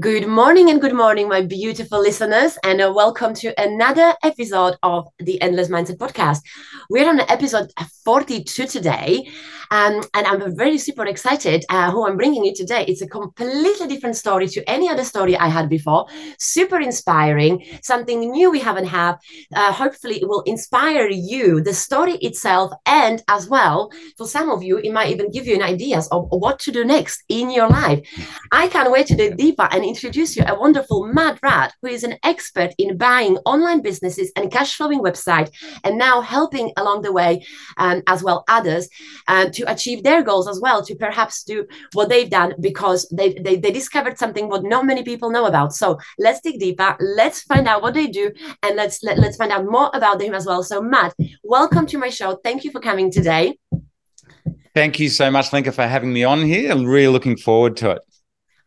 Good morning and good morning, my beautiful listeners, and uh, welcome to another episode of the Endless Mindset Podcast. We're on episode 42 today, um, and I'm very super excited uh, who I'm bringing you today. It's a completely different story to any other story I had before. Super inspiring, something new we haven't had. Uh, hopefully, it will inspire you, the story itself, and as well, for some of you, it might even give you an ideas of what to do next in your life. I can't wait to dig deeper and introduce you a wonderful Matt Raad, who is an expert in buying online businesses and cash flowing website, and now helping along the way um, as well others uh, to achieve their goals as well, to perhaps do what they've done because they, they, they discovered something what not many people know about. So let's dig deeper. Let's find out what they do, and let's let, let's find out more about them as well. So Matt, welcome to my show. Thank you for coming today. Thank you so much, Lenka, for having me on here. I'm really looking forward to it.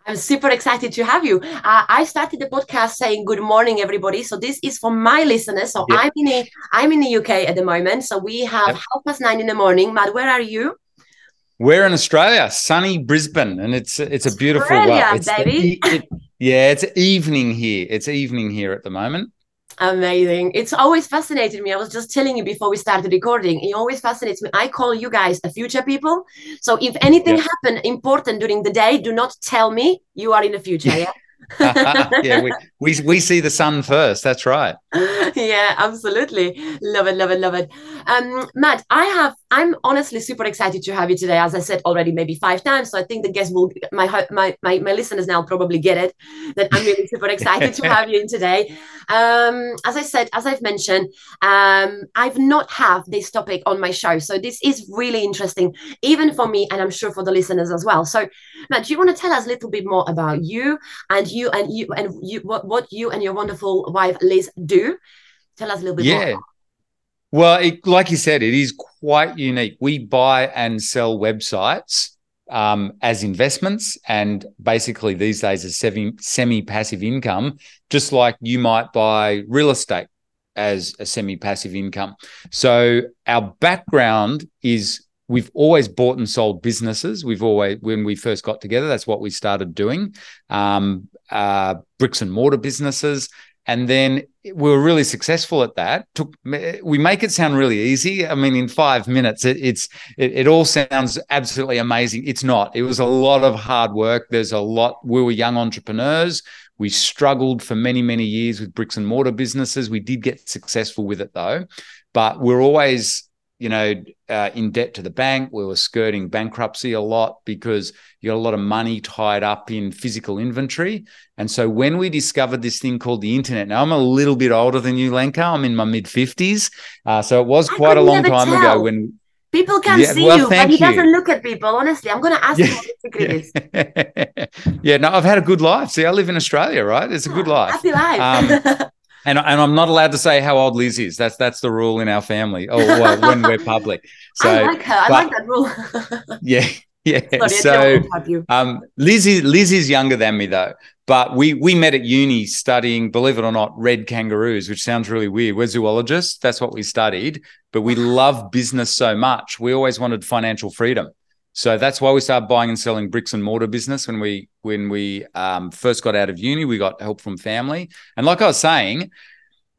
I'm super excited to have you. Uh, I started the podcast saying good morning, everybody. So this is for my listeners. So. I'm in the I'm in the UK at the moment. So we have yep. half past nine in the morning. Matt, where are you? We're in Australia, sunny Brisbane, and it's it's a beautiful Australia, well, baby. The, it, yeah, it's evening here. It's evening here at the moment. Amazing. It's always fascinated me. I was just telling you before we started recording. It always fascinates me. I call you guys a future people. So if anything yep. happened important during the day, do not tell me you are in the future. Yeah. yeah, we, we we see the sun first. That's right. Yeah, absolutely. Love it, love it, love it. Um, Matt, I have. I'm honestly super excited to have you today. As I said already, maybe five times. So I think the guests will. My my my my listeners now probably get it. That I'm really super excited to have you in today. Um, as I said, as I've mentioned, um, I've not have this topic on my show, so this is really interesting, even for me, and I'm sure for the listeners as well. So, Matt, do you want to tell us a little bit more about you and you and you and you what what you and your wonderful wife Liz do? Tell us a little bit yeah. more. Well, it, like you said, it is quite unique. We buy and sell websites um, as investments, and basically these days as semi passive income, just like you might buy real estate as a semi passive income. So our background is we've always bought and sold businesses. We've always, when we first got together, that's what we started doing. Um, uh, bricks and mortar businesses, and then we were really successful at that. Took we make it sound really easy. I mean, in five minutes, it, it's it, it, all sounds absolutely amazing. It's not. It was a lot of hard work. There's a lot. We were young entrepreneurs. We struggled for many many years with bricks and mortar businesses. We did get successful with it though, but we're always you know, uh, in debt to the bank. We were skirting bankruptcy a lot because you got a lot of money tied up in physical inventory. And so when we discovered this thing called the internet, now I'm a little bit older than you, Lenka. I'm in my mid 50s. Uh, so it was quite a long time tell. ago when. People can yeah, see well, you, but he you. doesn't look at people. Honestly, I'm going to ask yeah. what yeah. yeah, no, I've had a good life. See, I live in Australia, right? It's a good life. Happy life. Um, and and I'm not allowed to say how old Liz is. That's that's the rule in our family. Oh, well, when we're public. So I like her. I but, like that rule. yeah, yeah. Sorry, so um, Liz is Liz is younger than me though. But we we met at uni studying, believe it or not, red kangaroos, which sounds really weird. We're zoologists. That's what we studied. But we love business so much. We always wanted financial freedom. So that's why we started buying and selling bricks and mortar business when we when we um, first got out of uni. We got help from family, and like I was saying,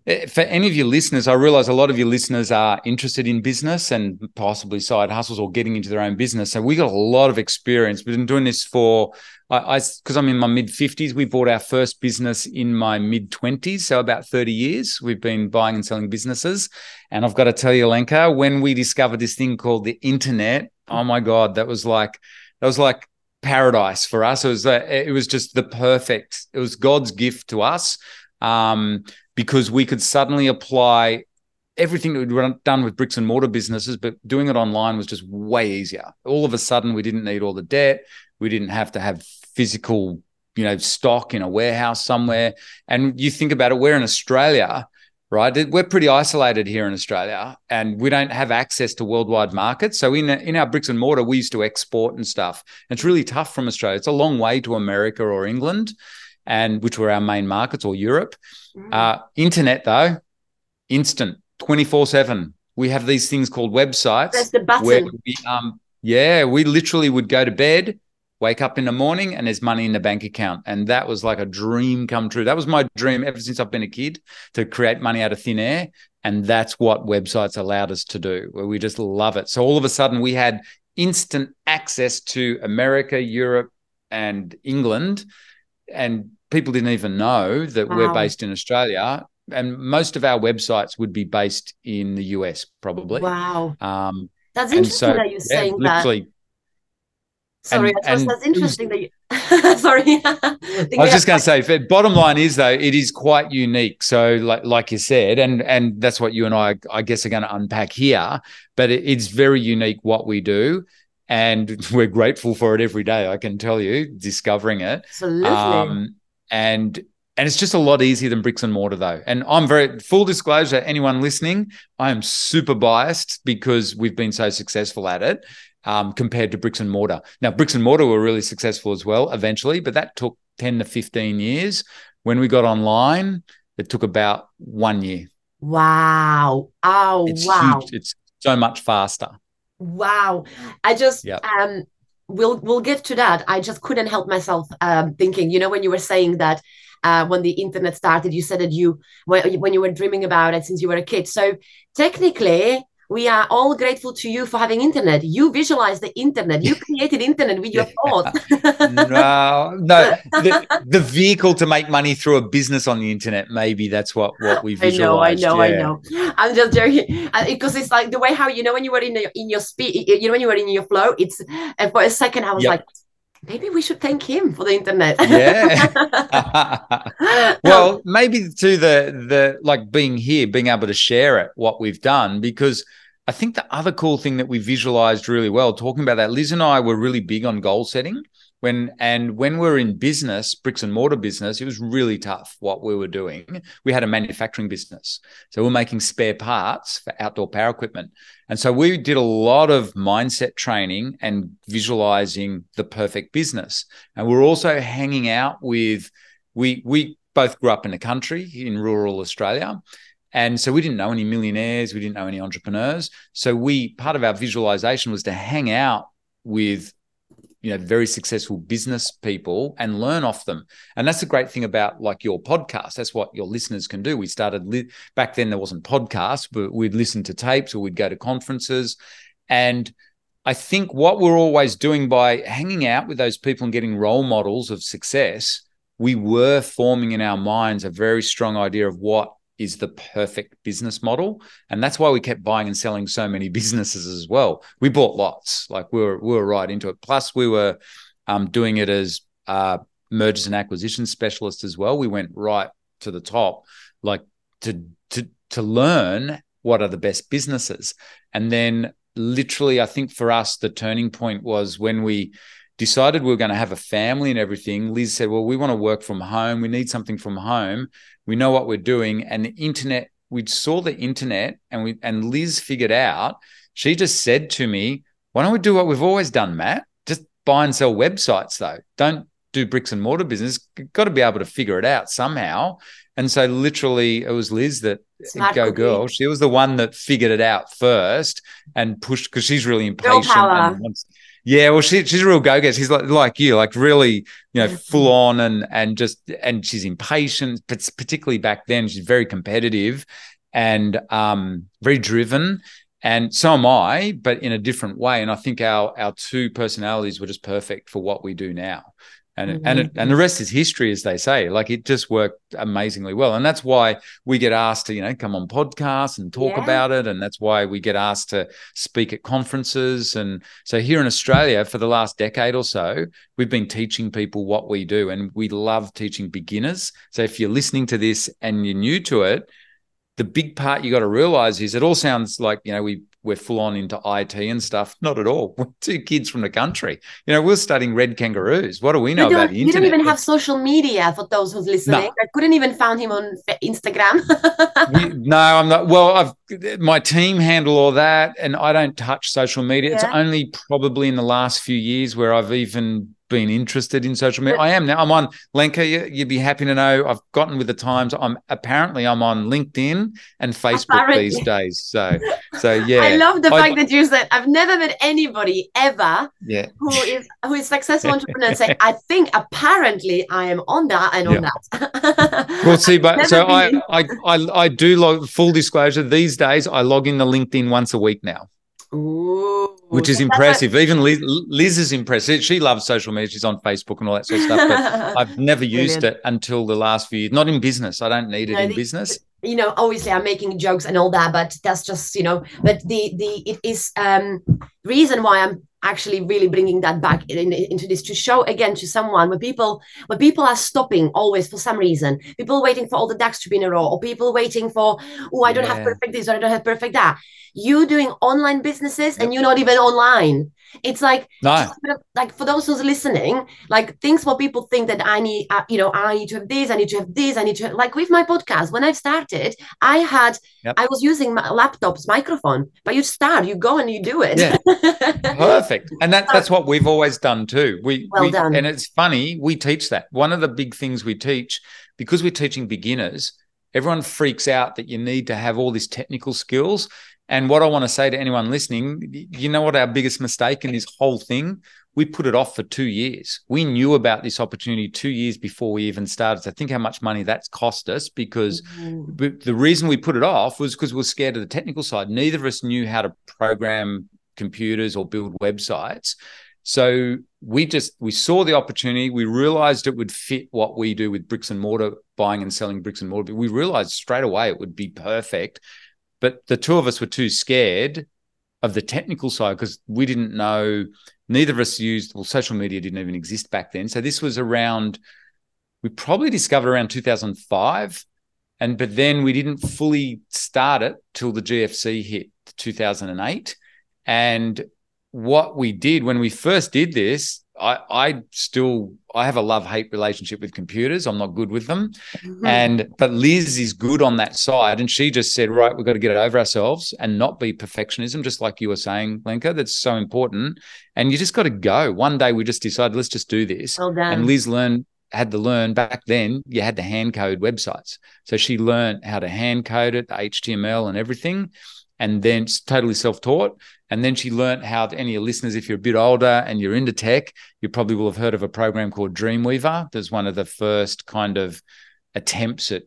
eh, for any of your listeners, I realize a lot of your listeners are interested in business and possibly side hustles or getting into their own business. So we got a lot of experience. We've been doing this for I because I'm in my mid 50s. We bought our first business in my mid 20s, so about 30 years. We've been buying and selling businesses, and I've got to tell you, Lenka, when we discovered this thing called the internet oh my god, that was like that was like paradise for us. It was it was just the perfect. It was God's gift to us um, because we could suddenly apply everything that we'd done with bricks and mortar businesses, but doing it online was just way easier. All of a sudden, we didn't need all the debt. We didn't have to have physical, you know, stock in a warehouse somewhere. And you think about it, we're in Australia right? We're pretty isolated here in Australia and we don't have access to worldwide markets. So in, in our bricks and mortar, we used to export and stuff. It's really tough from Australia. It's a long way to America or England, and which were our main markets or Europe. Mm. Uh, internet though, instant, 24 seven. We have these things called websites. Press the button. We, um, yeah, we literally would go to bed wake up in the morning and there's money in the bank account. And that was like a dream come true. That was my dream ever since I've been a kid to create money out of thin air. And that's what websites allowed us to do, where we just love it. So all of a sudden we had instant access to America, Europe, and England. And people didn't even know that wow. we're based in Australia. And most of our websites would be based in the US, probably. Wow. Um, That's interesting so, that you're yeah, saying that Sorry, and, and that's interesting that you. Sorry. I was just going to say, bottom line is though, it is quite unique. So, like like you said, and and that's what you and I, I guess, are going to unpack here. But it, it's very unique what we do, and we're grateful for it every day. I can tell you, discovering it. Absolutely. Um, and and it's just a lot easier than bricks and mortar though and i'm very full disclosure anyone listening i am super biased because we've been so successful at it um, compared to bricks and mortar. Now, bricks and mortar were really successful as well eventually, but that took 10 to 15 years. When we got online, it took about one year. Wow. Oh, it's wow. Huge. It's so much faster. Wow. I just, yep. um, we'll we'll get to that. I just couldn't help myself um, thinking, you know, when you were saying that uh, when the internet started, you said that you when you were dreaming about it since you were a kid. So technically, we are all grateful to you for having internet. You visualize the internet. You created internet with your thoughts. No no the, the, vehicle to make money through a business on the internet maybe that's what what we visualized i know i know yeah. i know. I'm just joking. Because uh, it's like the way how you know when you were in the, in your speed you know when you were in your flow it's and for a second i was yep. like maybe we should thank him for the internet. Yeah. Well maybe to the the like being here being able to share it what we've done because i think the other cool thing that we visualized really well talking about that liz and i were really big on goal setting when and when we are in business bricks and mortar business it was really tough what we were doing. We had a manufacturing business so we are making spare parts for outdoor power equipment. And so we did a lot of mindset training and visualizing the perfect business. And we're also hanging out with we we both grew up in the country in rural australia and so we didn't know any millionaires we didn't know any entrepreneurs. So we part of our visualization was to hang out with you know very successful business people and learn off them. And that's the great thing about like your podcast. That's what your listeners can do. We started li- back then there wasn't podcasts but we'd listen to tapes or we'd go to conferences. And i think what we're always doing by hanging out with those people and getting role models of success we were forming in our minds a very strong idea of what is the perfect business model. And that's why we kept buying and selling so many businesses as well. We bought lots like we were we were right into it. Plus we were um, doing it as uh, mergers and acquisitions specialists as well. We went right to the top like to to to learn what are the best businesses. And then literally i think for us the turning point was when we decided we were going to have a family and everything liz said well we want to work from home. We need something from home. We know what we're doing. And the internet we saw the internet and we and liz figured out she just said to me why don't we do what we've always done matt? Just buy and sell websites though. Don't do bricks and mortar business. You've got to be able to figure it out somehow. And so literally it was liz that Smart go girl she was the one that figured it out first and pushed because she's really impatient and wants, yeah, well, she, she's a real go getter. She's like like you, like really, you know, mm-hmm. full on and and just and she's impatient. But particularly back then, she's very competitive and um, very driven. And so am I, but in a different way. And I think our our two personalities were just perfect for what we do now and mm-hmm. and it, and the rest is history, as they say. Like it just worked amazingly well, and that's why we get asked to you know come on podcasts and talk yeah. about it, and that's why we get asked to speak at conferences. And so here in Australia, for the last decade or so, we've been teaching people what we do, and we love teaching beginners. So if you're listening to this and you're new to it, the big part you got to realize is it all sounds like you know we we're full on into IT and stuff. Not at all. We're two kids from the country. You know, we're studying red kangaroos. What do we know about the internet? You don't even have social media for those who's listening. No. I couldn't even find him on Instagram. we, no, I'm not. Well, I've my team handle all that, and I don't touch social media. Yeah. It's only probably in the last few years where I've even been interested in social media. I am now. I'm on Lenka. You'd be happy to know I've gotten with the times. I'm apparently I'm on LinkedIn and Facebook apparently. these days. So, so yeah. I love the I, fact that you said I've never met anybody ever yeah. who is who is successful entrepreneur and say I think apparently I am on that and on that. we'll see, but so I, I I I do log full disclosure. These days I log in the LinkedIn once a week now. Ooh, which is impressive. Even Liz, Liz, is impressive. She loves social media. She's on Facebook and all that sort of stuff. But I've never used it until the last few years. Not in business. I don't need it no, in the, business. You know, obviously I'm making jokes and all that, but that's just you know. But the the it is um reason why I'm actually really bringing that back in, into this to show again to someone where people where people are stopping always for some reason people waiting for all the ducks to be in a row or people waiting for oh i don't yeah. have perfect this or i don't have perfect that you doing online businesses yep. and you're not even online it's like no. like for those who's listening like things what people think that i need uh, you know i need to have this i need to have this i need to have, like with my podcast when i started i had yep. i was using my laptop's microphone but you start you go and you do it yeah. perfect and that, that's what we've always done too we, well we, done. and it's funny we teach that one of the big things we teach because we're teaching beginners everyone freaks out that you need to have all these technical skills and what I want to say to anyone listening, you know what our biggest mistake in this whole thing? We put it off for two years. We knew about this opportunity two years before we even started. So think how much money that's cost us because mm-hmm. the reason we put it off was because we are scared of the technical side. Neither of us knew how to program computers or build websites. So we just we saw the opportunity. We realized it would fit what we do with bricks and mortar, buying and selling bricks and mortar. But we realized straight away it would be perfect but the two of us were too scared of the technical side because we didn't know, neither of us used, well, social media didn't even exist back then. So this was around, we probably discovered around 2005. And, but then we didn't fully start it till the GFC hit 2008. And what we did when we first did this, I, I still I have a love hate relationship with computers. I'm not good with them, mm-hmm. and but Liz is good on that side, and she just said, right, we've got to get it over ourselves and not be perfectionism, just like you were saying, Lenka. That's so important, and you just got to go. One day we just decided let's just do this, well and Liz learned had to learn back then you had to hand code websites so she learned how to hand code it the html and everything and then totally self-taught. And then she learned how to, any of your listeners if you're a bit older and you're into tech you probably will have heard of a program called dreamweaver. There's one of the first kind of attempts at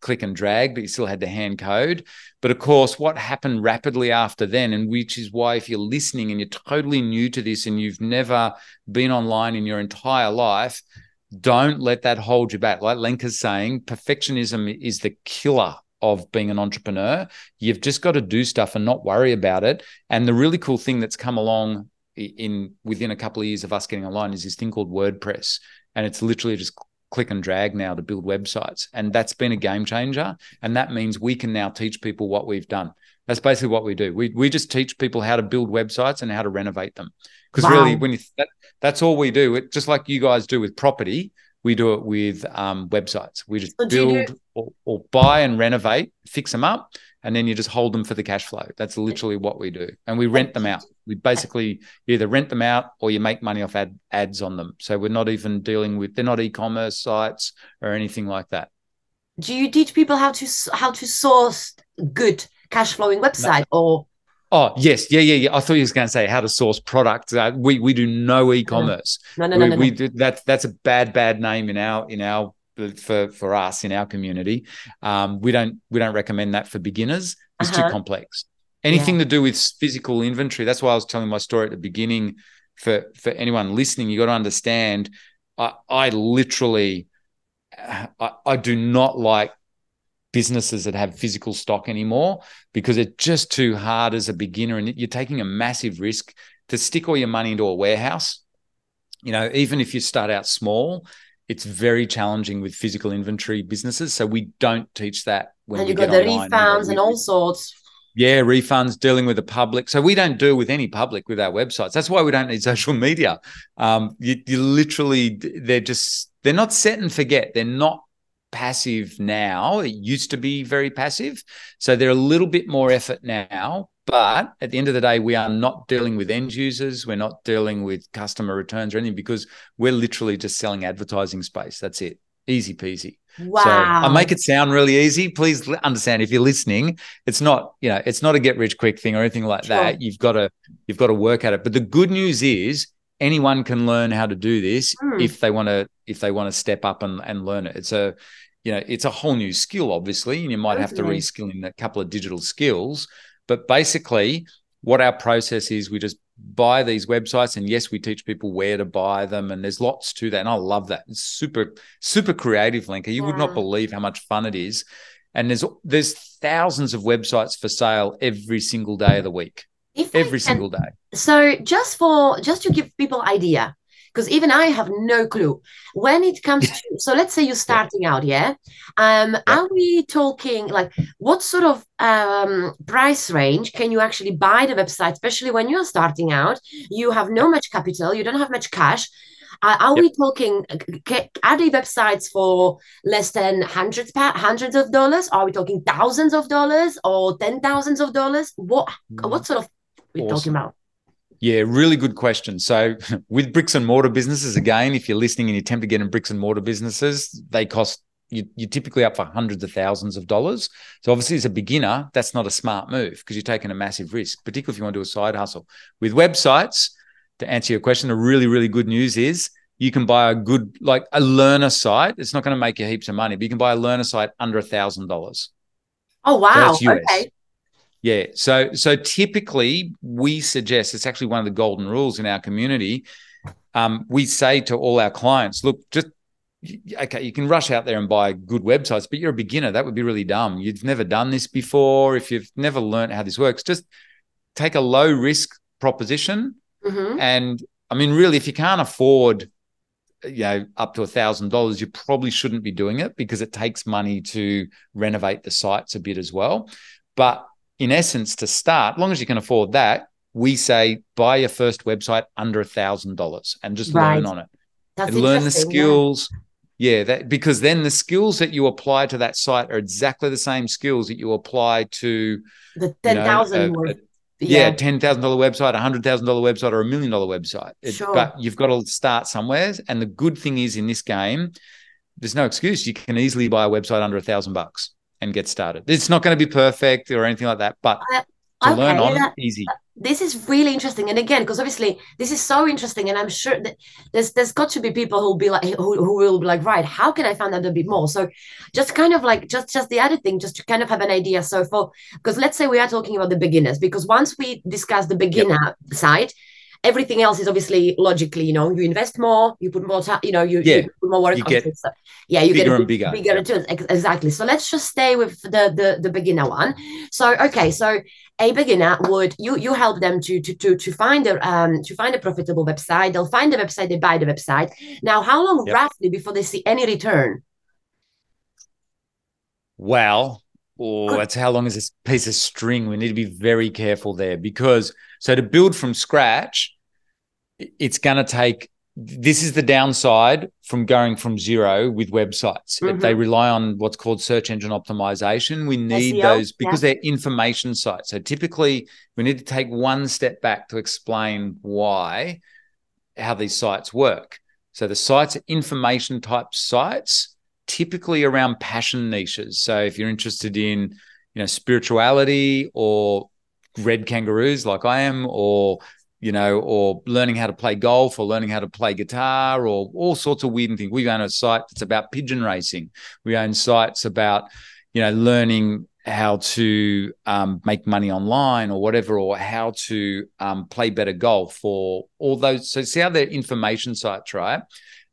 click and drag but you still had to hand code. But of course what happened rapidly after then and which is why if you're listening and you're totally new to this and you've never been online in your entire life don't let that hold you back. Like lenka's saying perfectionism is the killer of being an entrepreneur. You've just got to do stuff and not worry about it. And the really cool thing that's come along in within a couple of years of us getting online is this thing called WordPress. And it's literally just click and drag now to build websites. And that's been a game changer. And that means we can now teach people what we've done. That's basically what we do. We, we just teach people how to build websites and how to renovate them. Because wow. really, when you that, that's all we do. It, just like you guys do with property, we do it with um, websites. We just so build or, or, buy and renovate, fix them up, and then you just hold them for the cash flow. That's literally what we do. And we rent them out. We basically either rent them out or you make money off ad, ads on them. So we're not even dealing with they're not e-commerce sites or anything like that. Do you teach people how to how to source good cash flowing website no. or Oh yes, yeah, yeah, yeah. I thought you was going to say how to source products. Uh, we we do no e-commerce. No, no, no, we, no, no. We do, that that's a bad bad name in our in our for for us in our community. Um, we don't we don't recommend that for beginners. It's uh-huh. too complex. Anything yeah. to do with physical inventory. That's why I was telling my story at the beginning. For for anyone listening, you got to understand. I I literally I, I do not like businesses that have physical stock anymore because it's just too hard as a beginner and you're taking a massive risk to stick all your money into a warehouse you know even if you start out small it's very challenging with physical inventory businesses so we don't teach that when and you've got the refunds and all sorts. Yeah refunds dealing with the public. So we don't deal with any public with our websites. That's why we don't need social media. Um, you, you literally they're just they're not set and forget. They're not passive now. It used to be very passive. So they're a little bit more effort now, But at the end of the day, we are not dealing with end users. We're not dealing with customer returns or anything because we're literally just selling advertising space. That's it. Easy peasy. Wow. So I make it sound really easy. Please understand if you're listening, it's not, you know, it's not a get rich quick thing or anything like sure. that. You've got to you've got to work at it. But the good news is anyone can learn how to do this mm. if they want to if they want to step up and, and learn it. It's a you know, it's a whole new skill, obviously, and you might have to reskill in a couple of digital skills. But basically, what our process is, we just buy these websites, and yes, we teach people where to buy them, and there's lots to that. And I love that. It's super, super creative, Lenka You yeah. would not believe how much fun it is. And there's there's thousands of websites for sale every single day of the week. If every single day. So just for just to give people idea, because even I have no clue when it comes to. so let's say you're starting out, yeah. Um. Are we talking like what sort of um, price range can you actually buy the website, especially when you're starting out? You have no much capital, you don't have much cash. Uh, are yep. we talking? Are the websites for less than hundreds, hundreds of dollars? Are we talking thousands of dollars or ten thousands of dollars? What what sort of we awesome. talking about? Yeah, really good question. So, with bricks and mortar businesses, again, if you're listening and you attempt to get in bricks and mortar businesses, they cost you, you're typically up for hundreds of thousands of dollars. So, obviously, as a beginner, that's not a smart move because you're taking a massive risk, particularly if you want to do a side hustle. With websites, to answer your question, the really, really good news is you can buy a good, like a learner site. It's not going to make you heaps of money, but you can buy a learner site under a thousand dollars. Oh wow! So okay. Yeah. So so typically we suggest it's actually one of the golden rules in our community. Um, we say to all our clients, look, just okay, you can rush out there and buy good websites, but you're a beginner. That would be really dumb. You've never done this before. If you've never learned how this works, just take a low risk proposition. Mm-hmm. And I mean, really, if you can't afford, you know, up to a thousand dollars, you probably shouldn't be doing it because it takes money to renovate the sites a bit as well. But in essence, to start, as long as you can afford that, we say buy your first website under a thousand dollars and just right. learn on it. That's and learn the skills. Yeah. yeah, that because then the skills that you apply to that site are exactly the same skills that you apply to the ten thousand. You know, yeah, ten thousand dollar website, a hundred thousand dollar website, or a million dollar website. It, sure. But you've got to start somewhere. And the good thing is in this game, there's no excuse. You can easily buy a website under a thousand bucks and get started. It's not going to be perfect or anything like that, but to okay, learn on that, easy. This is really interesting, and again, because obviously this is so interesting, and I'm sure that there's there's got to be people who'll be like who, who will be like, right, how can I find out a bit more? So, just kind of like just just the other thing, just to kind of have an idea. So for because let's say we are talking about the beginners, because once we discuss the beginner yep. side, everything else is obviously logically, you know, you invest more, you put more time, you know, you, yeah. you put more work you get stuff. Yeah, you bigger get and bigger. Bigger too. Exactly. So let's just stay with the, the the beginner one. So okay, so a beginner would you you help them to to to to find a um to find a profitable website. They'll find the website, they buy the website. Now, how long yep. roughly before they see any return? Well, oh, that's how long is this piece of string? We need to be very careful there because so to build from scratch, it's going to take. This is the downside from going from zero with websites. Mm-hmm. They rely on what's called search engine optimization. We need SEO, those because yeah. they're information sites. So typically, we need to take one step back to explain why, how these sites work. So the sites are information type sites, typically around passion niches. So if you're interested in, you know, spirituality or red kangaroos like I am, or you know, or learning how to play golf or learning how to play guitar or all sorts of weird things. We own a site that's about pigeon racing. We own sites about, you know, learning how to um, make money online or whatever, or how to um, play better golf or all those. So see how they're information sites, right?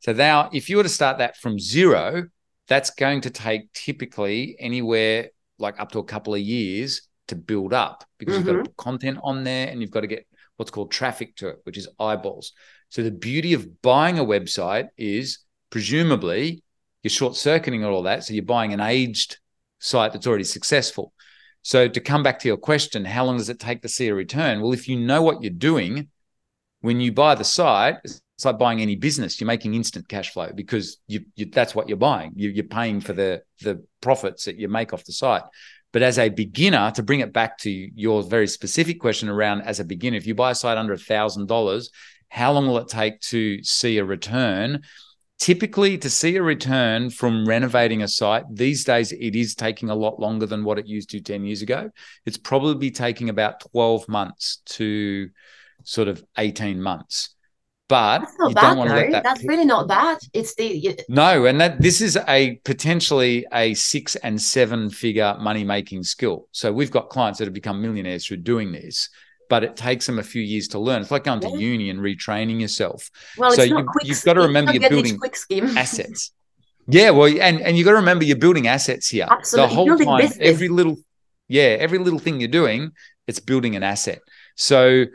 So now, if you were to start that from zero, that's going to take typically anywhere like up to a couple of years to build up because mm-hmm. you've got to mm-hmm. put content on there and you've got to get what's called traffic to it, which is eyeballs. So the beauty of buying a website is presumably you're short circuiting all that. So you're buying an aged site that's already successful. So to come back to your question, how long does it take to see a return? Well, if you know what you're doing, when you buy the site, it's like buying any business. You're making instant cash flow because you, you that's what you're buying. You, you're paying for the the profits that you make off the site. But as a beginner, to bring it back to your very specific question around as a beginner, if you buy a site under a thousand dollars, how long will it take to see a return? Typically, to see a return from renovating a site these days, it is taking a lot longer than what it used to 10 years ago. It's probably taking about 12 months to sort of 18 months but you don't want to let that that's really not bad it's the you... no and that this is a potentially a six and seven figure money making skill so we've got clients that have become millionaires through doing this but it takes them a few years to learn. It's like going yeah. to uni and retraining yourself. Well, so you, have got to remember you're building assets. Yeah, well, and and you got to remember you're building assets here. Absolutely. The whole time, business. every little, yeah, every little thing you're doing, it's building an asset. So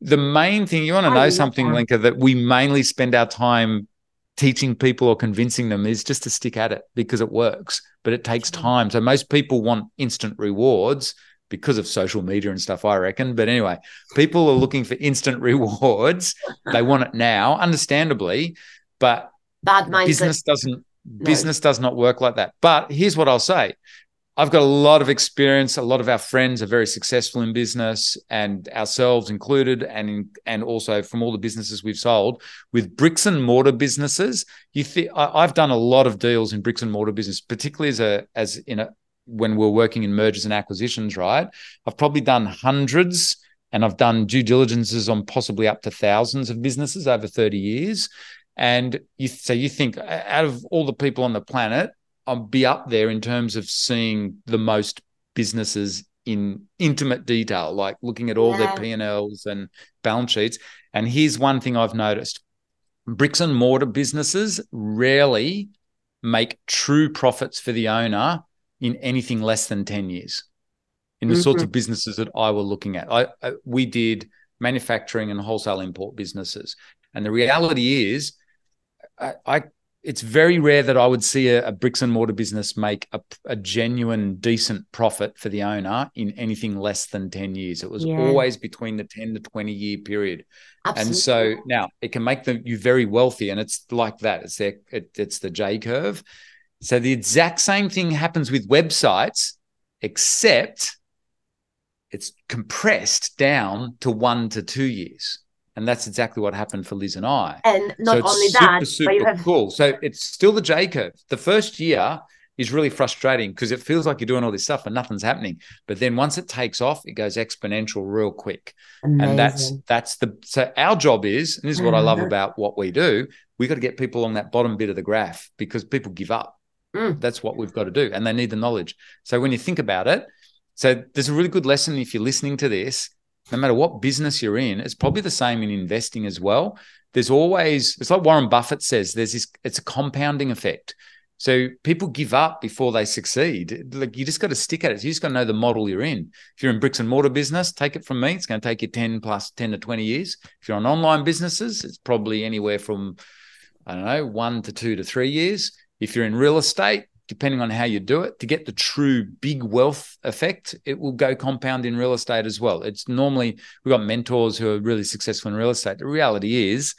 the main thing you want to know something, Lenka, that we mainly spend our time teaching people or convincing them is just to stick at it because it works, but it takes time. So most people want instant rewards because of social media and stuff, I reckon. But anyway, people are looking for instant rewards. they want it now, understandably, but bad mindset. business doesn't no. business does not work like that. But here's what I'll say. I've got a lot of experience. A lot of our friends are very successful in business, and ourselves included, and in, and also from all the businesses we've sold with bricks and mortar businesses. You th- I, have done a lot of deals in bricks and mortar business, particularly as a as in a when we're working in mergers and acquisitions, right? I've probably done hundreds and I've done due diligences on possibly up to thousands of businesses over 30 years. And you, so you think out of all the people on the planet, I'll be up there in terms of seeing the most businesses in intimate detail, like looking at all yeah. their P&Ls and balance sheets. And here's one thing I've noticed. Bricks and mortar businesses rarely make true profits for the owner in anything less than 10 years in the mm-hmm. sorts of businesses that I were looking at. I, I, we did manufacturing and wholesale import businesses. And the reality is, I, I it's very rare that I would see a, a bricks and mortar business make a, a, genuine, decent profit for the owner in anything less than 10 years. It was yeah. always between the 10 to 20 year period. Absolutely. And so now it can make them you very wealthy. And it's like that. It's their, it, it's the J curve. So the exact same thing happens with websites, except it's compressed down to one to two years. And that's exactly what happened for Liz and I. And not so only super, that, super have... cool. So it's still the J curve. The first year is really frustrating because it feels like you're doing all this stuff and nothing's happening. But then once it takes off, it goes exponential real quick. Amazing. And that's that's the so our job is, and this is what I love about what we do, we got to get people on that bottom bit of the graph because people give up. Mm. That's what we've got to do. And they need the knowledge. So when you think about it, so there's a really good lesson if you're listening to this, no matter what business you're in, it's probably the same in investing as well. There's always, it's like Warren Buffett says, there's this, it's a compounding effect. So people give up before they succeed. Like you just got to stick at it. You just got to know the model you're in. If you're in bricks and mortar business, take it from me. It's going to take you 10 plus 10 to 20 years. If you're on online businesses, it's probably anywhere from, I don't know, one to two to three years. If you're in real estate, depending on how you do it, to get the true big wealth effect, it will go compound in real estate as well. It's normally we've got mentors who are really successful in real estate. The reality is,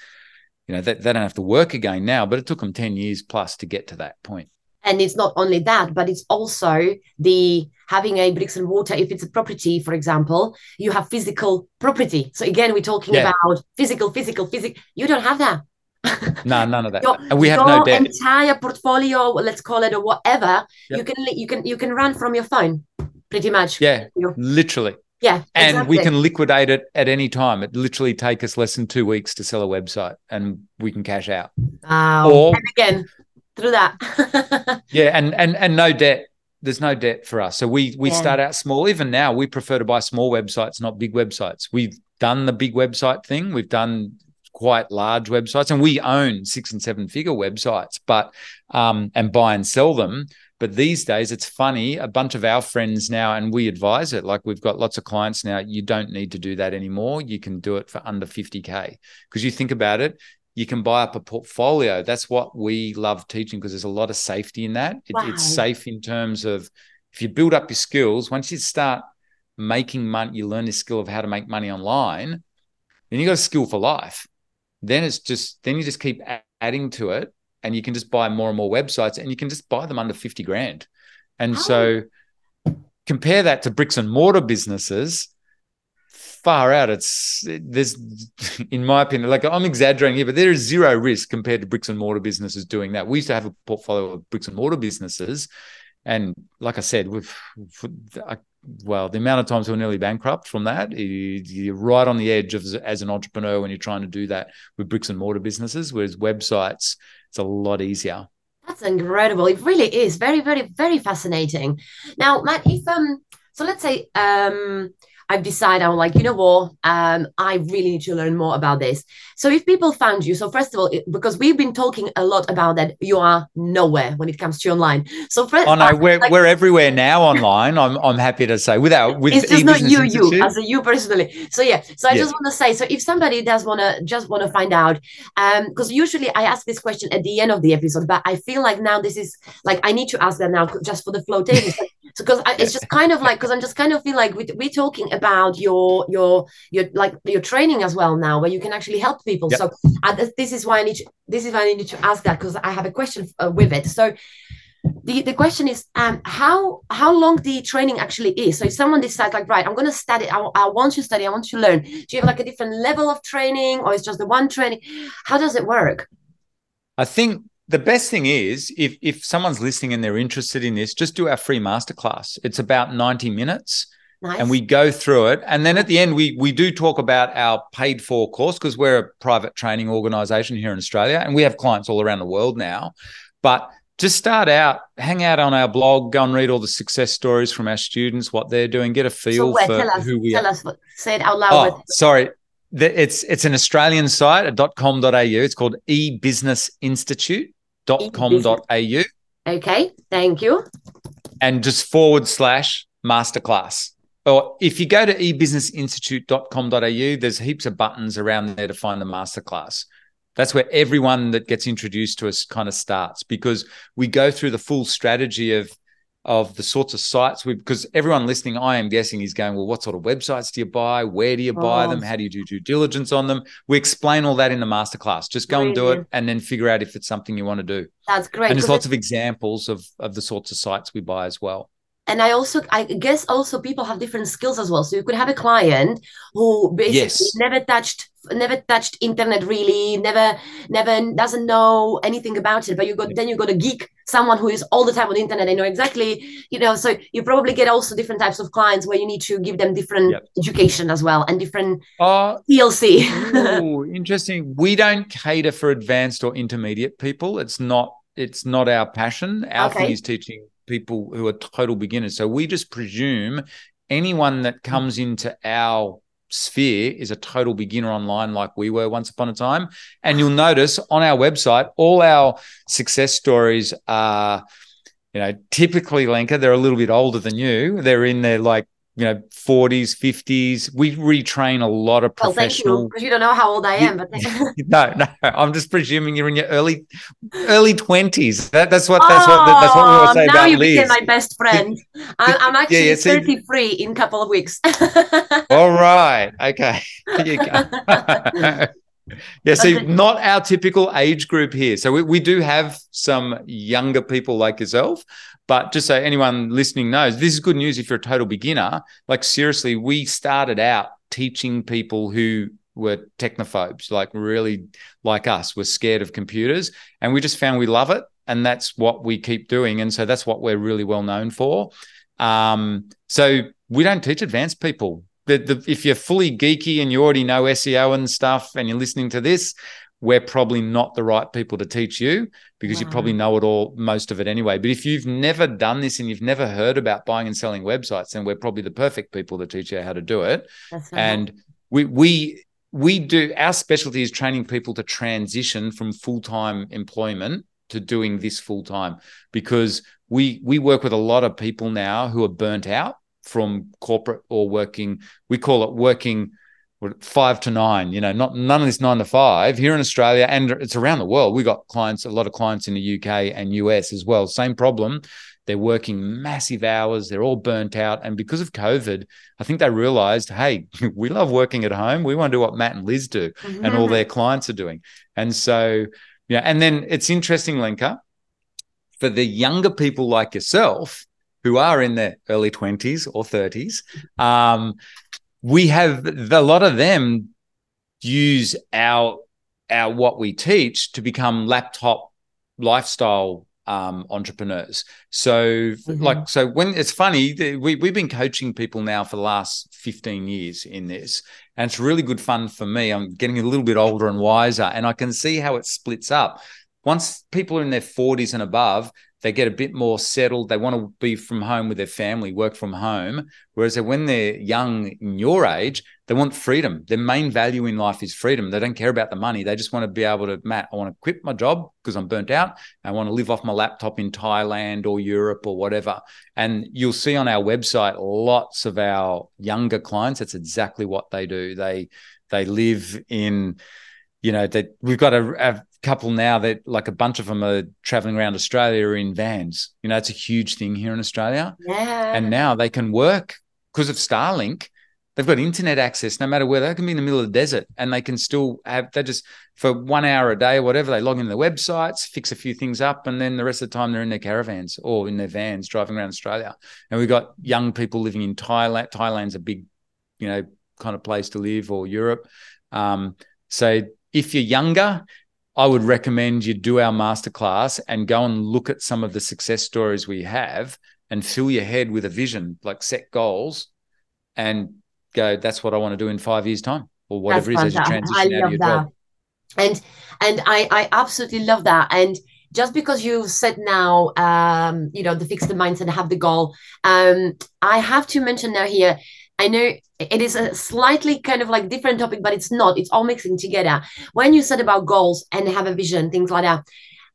you know, they, they don't have to work again now, but it took them 10 years plus to get to that point. And it's not only that, but it's also the having a bricks and mortar. If it's a property, for example, you have physical property. So again, we're talking yeah. about physical, physical, physical. You don't have that no, none of that. Your, we have no debt. entire portfolio, let's call it or whatever, yep. you can you can you can run from your phone, pretty much. Yeah, literally. Yeah, and exactly. we can liquidate it at any time. It literally take us less than two weeks to sell a website, and we can cash out. Wow! Or, and again, through that. yeah, and and and no debt. There's no debt for us. So we we yeah. start out small. Even now, we prefer to buy small websites, not big websites. We've done the big website thing. We've done quite large websites, and we own six and seven figure websites, but um, and buy and sell them. But these days, it's funny. A bunch of our friends now, and we advise it. Like we've got lots of clients now. You don't need to do that anymore. You can do it for under 50K. Because you think about it, you can buy up a portfolio. That's what we love teaching because there's a lot of safety in that. It, wow. It's safe in terms of if you build up your skills, once you start making money, you learn this skill of how to make money online, then you got a skill for life then it's just then you just keep adding to it and you can just buy more and more websites and you can just buy them under 50 grand and oh. so compare that to bricks and mortar businesses, far out. It's there's, in my opinion, like I'm exaggerating here, but there is zero risk compared to bricks and mortar businesses doing that. We used to have a portfolio of bricks and mortar businesses, and like I said, with well, the amount of times we're nearly bankrupt from that, you're right on the edge of as an entrepreneur when you're trying to do that with bricks and mortar businesses. Whereas websites, it's a lot easier. That's incredible. It really is very, very, very fascinating. Now, Matt, if um, so let's say um I've decided I'm like, you know what, um, I really need to learn more about this. So if people found you, so first of all, because we've been talking a lot about that, you are nowhere when it comes to online. So first, oh no, we're, like, we're everywhere now online. I'm I'm happy to say without with it's just not you, Institute. you as a you personally. So yeah, so I yeah. just want to say, so if somebody does want to just want to find out, um, because usually I ask this question at the end of the episode, but I feel like now this is like I need to ask that now just for the flow. so because it's just kind of like because I'm just kind of feel like we, we're talking about your your your like your training as well now where you can actually help people. Yep. so uh, this is why i need to, this is why i need to ask that because i have a question uh, with it. So the, the question is um, how how long the training actually is? So if someone decides like right i'm going to study I, I want to study i want to learn. Do you have like a different level of training or it's just the one training? How does it work? I think the best thing is if if someone's listening and they're interested in this, just do our free masterclass. It's about 90 minutes. Nice. And we go through it. And then at the end, we we do talk about our paid for course because we're a private training organization here in Australia and we have clients all around the world now. But just start out, hang out on our blog, go and read all the success stories from our students, what they're doing, get a feel so for us, who we tell are. Us, say it out loud. Oh, sorry. It's it's an Australian site at .com.au. It's called ebusinessinstitute.com.au. Okay, thank you. And just forward slash masterclass or if you go to ebusinessinstitute.com.au, there's heaps of buttons around there to find the masterclass. That's where everyone that gets introduced to us kind of starts because we go through the full strategy of of the sorts of sites we because everyone listening, I am guessing, is going, well, what sort of websites do you buy? Where do you buy oh. them? How do you do due diligence on them? We explain all that in the masterclass. Just go and do it and then figure out if it's something you want to do. That's great. And there's lots of examples of of the sorts of sites we buy as well and I also I guess also people have different skills as well. So you could have a client who basically yes. never touched never touched internet really, never never doesn't know anything about it. But you got then you got a geek, someone who is all the time on the internet. They know exactly, you know. So you probably get also different types of clients where you need to give them different yep. education as well and different uh, TLC. ooh, interesting. We don't cater for advanced or intermediate people. It's not it's not our passion. Our okay. thing is teaching people who are total beginners. So we just presume anyone that comes into our sphere is a total beginner online like we were once upon a time. And you'll notice on our website, all our success stories are, you know, typically Lenka, they're a little bit older than you. They're in their like you know 40s 50s we retrain a lot of professional well, thank you. because you don't know how old i am but no no. I'm just presuming you're in your early early 20s that, that's what that's what that's what we were oh, saying now about you Liz. became my best friend. I'm, I'm actually yeah, yeah, 33 in a couple of weeks. All right. Okay. You go yeah, so not our typical age group here. So we, we do have some younger people like yourself, but just so anyone listening knows, this is good news if you're a total beginner. Like, seriously, we started out teaching people who were technophobes, like really like us, were scared of computers. And we just found we love it. And that's what we keep doing. And so that's what we're really well known for. Um, so we don't teach advanced people. The, the, if you're fully geeky and you already know SEO and stuff and you're listening to this, we're probably not the right people to teach you because wow. you probably know it all, most of it anyway. But if you've never done this and you've never heard about buying and selling websites, then we're probably the perfect people to teach you how to do it. and we we we do our specialty is training people to transition from full time employment to doing this full time because we we work with a lot of people now who are burnt out from corporate or working. We call it working five to nine, you know, not none of this nine to five here in Australia and it's around the world. We got clients, a lot of clients in the UK and US as well. Same problem. They're working massive hours. They're all burnt out. And because of COVID, I think they realized, hey, we love working at home. We want to do what Matt and Liz do mm-hmm. and all their clients are doing. And so, yeah. And then it's interesting, Lenka, for the younger people like yourself, who are in their early 20s or 30s, um, we have a lot of them use our our what we teach to become laptop lifestyle um, entrepreneurs. So, mm-hmm. like, so when it's funny, we we've been coaching people now for the last fifteen years in this, and it's really good fun for me. I'm getting a little bit older and wiser, and I can see how it splits up. Once people are in their forties and above, they get a bit more settled. They want to be from home with their family, work from home. Whereas when they're young in your age, they want freedom. Their main value in life is freedom. They don't care about the money. They just want to be able to, Matt, I want to quit my job because I'm burnt out. I want to live off my laptop in Thailand or Europe or whatever. And you'll see on our website lots of our younger clients. That's exactly what they do. They they live in you know that we've got a, a, couple now that like a bunch of them are traveling around Australia in vans. You know, it's a huge thing here in Australia. Yeah. And now they can work because of Starlink. They've got internet access no matter where they can be in the middle of the desert and they can still have they just for one hour a day or whatever, they log into their websites, fix a few things up, and then the rest of the time they're in their caravans or in their vans driving around Australia. And we've got young people living in Thailand. Thailand's a big, you know, kind of place to live or Europe. Um, so if you're younger, I would recommend you do our masterclass and go and look at some of the success stories we have and fill your head with a vision, like set goals and go, that's what I want to do in five years' time or whatever that's it is as you transition out of your that. job. And and I, I absolutely love that. And just because you said now um, you know, the fix the mindset, have the goal, um, I have to mention now here I know it is a slightly kind of like different topic, but it's not. It's all mixing together. When you said about goals and have a vision, things like that,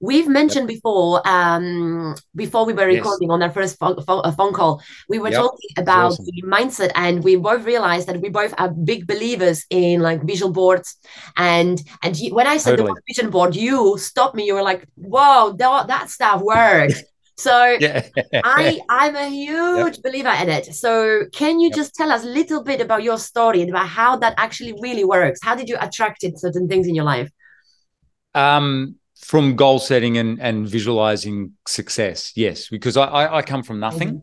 we've mentioned yep. before um, before we were recording yes. on our first phone, phone, phone, call we were yep. talking about awesome. the mindset and we both realized that we both are big believers in like visual boards and and when i said totally. the word vision board you stopped me you were like whoa that, that stuff works So yeah. I I'm a huge yep. believer in it. So can you yep. just tell us a little bit about your story and about how that actually really works? How did you attract it certain things in your life? Um from goal setting and, and visualizing success, yes, because I, I, I come from nothing, mm-hmm.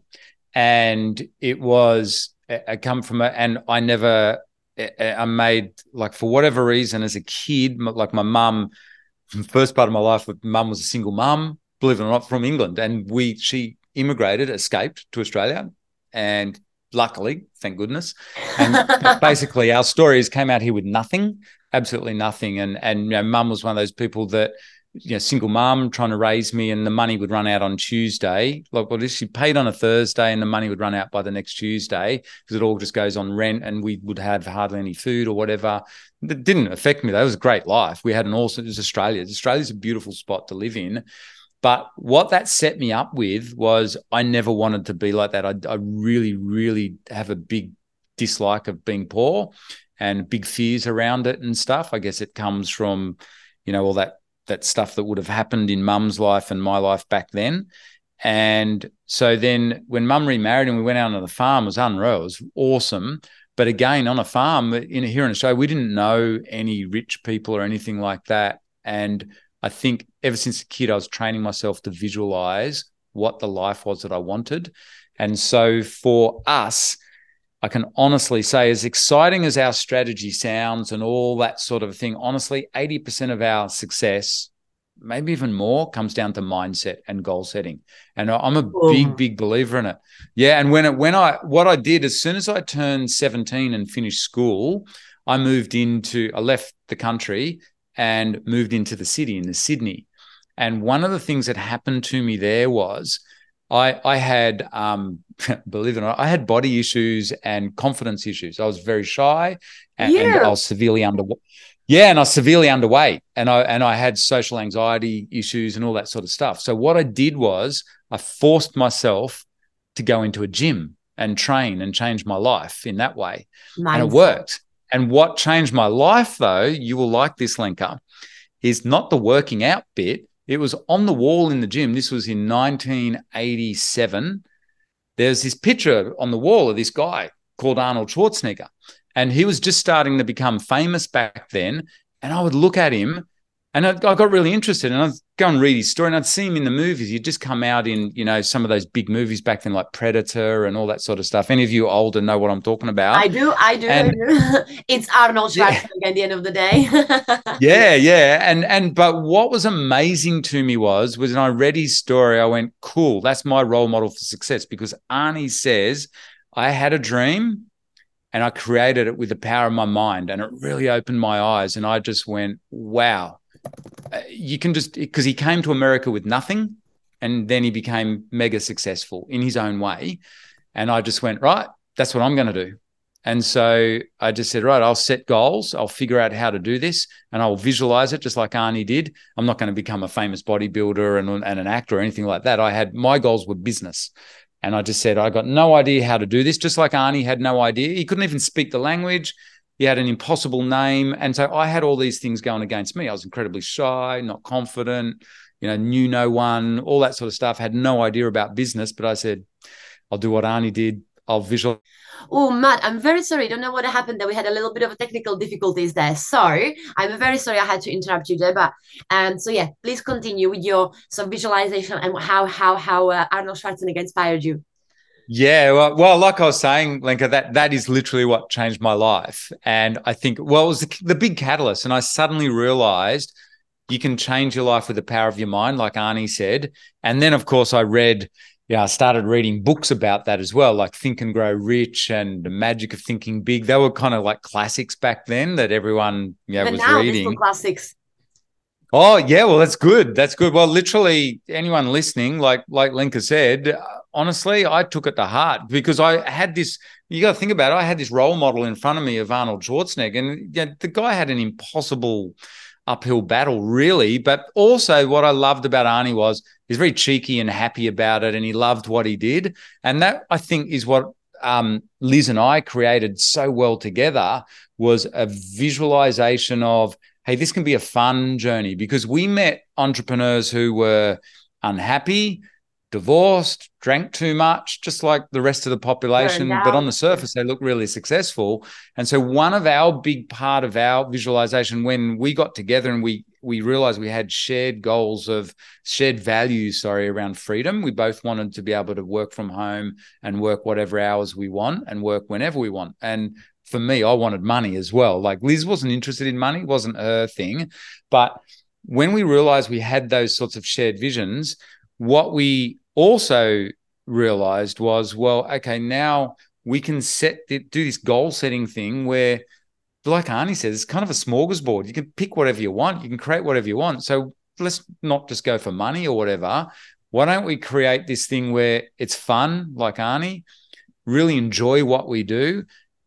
and it was I come from a, and I never I made like for whatever reason as a kid, like my mum, first part of my life, mum was a single mum believe it or not, from England. And we she immigrated, escaped to Australia, and luckily, thank goodness. And basically, our stories came out here with nothing, absolutely nothing. And and you know, mum was one of those people that you know, single mum trying to raise me, and the money would run out on Tuesday. Like, well, she paid on a Thursday, and the money would run out by the next Tuesday because it all just goes on rent, and we would have hardly any food or whatever. It didn't affect me. That was a great life. We had an awesome. It was Australia. Australia's a beautiful spot to live in, but what that set me up with was I never wanted to be like that. I, I really, really have a big dislike of being poor and big fears around it and stuff. I guess it comes from, you know, all that that stuff that would have happened in mum's life and my life back then. And so then when mum remarried and we went out on the farm, it was unreal. It was awesome. But again, on a farm in here in Australia, we didn't know any rich people or anything like that. And I think ever since a kid, I was training myself to visualize what the life was that I wanted. And so for us, I can honestly say, as exciting as our strategy sounds and all that sort of thing, honestly, 80% of our success, maybe even more, comes down to mindset and goal setting. And I'm a big, big believer in it. Yeah. And when it, when I, what I did as soon as I turned 17 and finished school, I moved into, I left the country and moved into the city, in the Sydney. And one of the things that happened to me there was I, I had, um, believe it or not, I had body issues and confidence issues. I was very shy and, yeah. and I was severely under. Yeah, and I was severely underweight, and I and I had social anxiety issues and all that sort of stuff. So what I did was I forced myself to go into a gym and train and change my life in that way, nice. and it worked. And what changed my life, though, you will like this, Lenka, is not the working out bit. It was on the wall in the gym. This was in 1987. There's this picture on the wall of this guy called Arnold Schwarzenegger. And he was just starting to become famous back then. And I would look at him and I, I, got really interested and I'd go and read his story and I'd see him in the movies. He'd just come out in, you know, some of those big movies back then, like Predator and all that sort of stuff. Any of you older know what I'm talking about? I do, I do. And, I do. it's Arnold Schwarzenegger yeah. at the end of the day. yeah, yeah. And and but what was amazing to me was was when I read his story, I went, cool, that's my role model for success because Arnie says, I had a dream and I created it with the power of my mind. And it really opened my eyes. And I just went, wow Uh, you can just because he came to America with nothing and then he became mega successful in his own way. And I just went, right, that's what I'm going to do. And so I just said, right, I'll set goals. I'll figure out how to do this and I'll visualize it just like Arnie did. I'm not going to become a famous bodybuilder and, and an actor or anything like that. I had my goals were business. And I just said, I got no idea how to do this, just like Arnie had no idea. He couldn't even speak the language. He had an impossible name. And so I had all these things going against me. I was incredibly shy, not confident, you know, knew no one, all that sort of stuff. Had no idea about business, but I said, I'll do what Arnie did. I'll visual. Oh, Matt, I'm very sorry. I don't know what happened there. We had a little bit of technical difficulties there. So I'm very sorry I had to interrupt you there. But um, so yeah, please continue with your some visualization and how how how uh, Arnold Schwarzenegger inspired you. Yeah, well, well, like I was saying, Lenka, that that is literally what changed my life, and I think well, it was the, the big catalyst, and I suddenly realized you can change your life with the power of your mind, like Arnie said, and then of course I read. Yeah, I started reading books about that as well, like Think and Grow Rich and The Magic of Thinking Big. They were kind of like classics back then that everyone yeah was now, reading. Classics. Oh yeah, well that's good. That's good. Well, literally anyone listening, like like Lenka said, uh, honestly, I took it to heart because I had this. You got to think about it. I had this role model in front of me of Arnold Schwarzenegger, and you know, the guy had an impossible uphill battle, really. But also, what I loved about Arnie was he's very cheeky and happy about it, and he loved what he did. And that I think is what um, Liz and I created so well together was a visualization of, hey, this can be a fun journey because we met entrepreneurs who were unhappy divorced, drank too much, just like the rest of the population. But on the surface, they look really successful. And so, one of our big part of our visualization when we got together and we we realized we had shared goals of shared values, sorry, around freedom. We both wanted to be able to work from home and work whatever hours we want and work whenever we want. And for me, I wanted money as well. Like Liz wasn't interested in money, wasn't her thing. But when we realized we had those sorts of shared visions, what we also realized was, well, okay, now we can set do this goal setting thing where, like Arnie says, it's kind of a smorgasbord. You can pick whatever you want, you can create whatever you want. So let's not just go for money or whatever. Why don't we create this thing where it's fun, like Arnie, really enjoy what we do,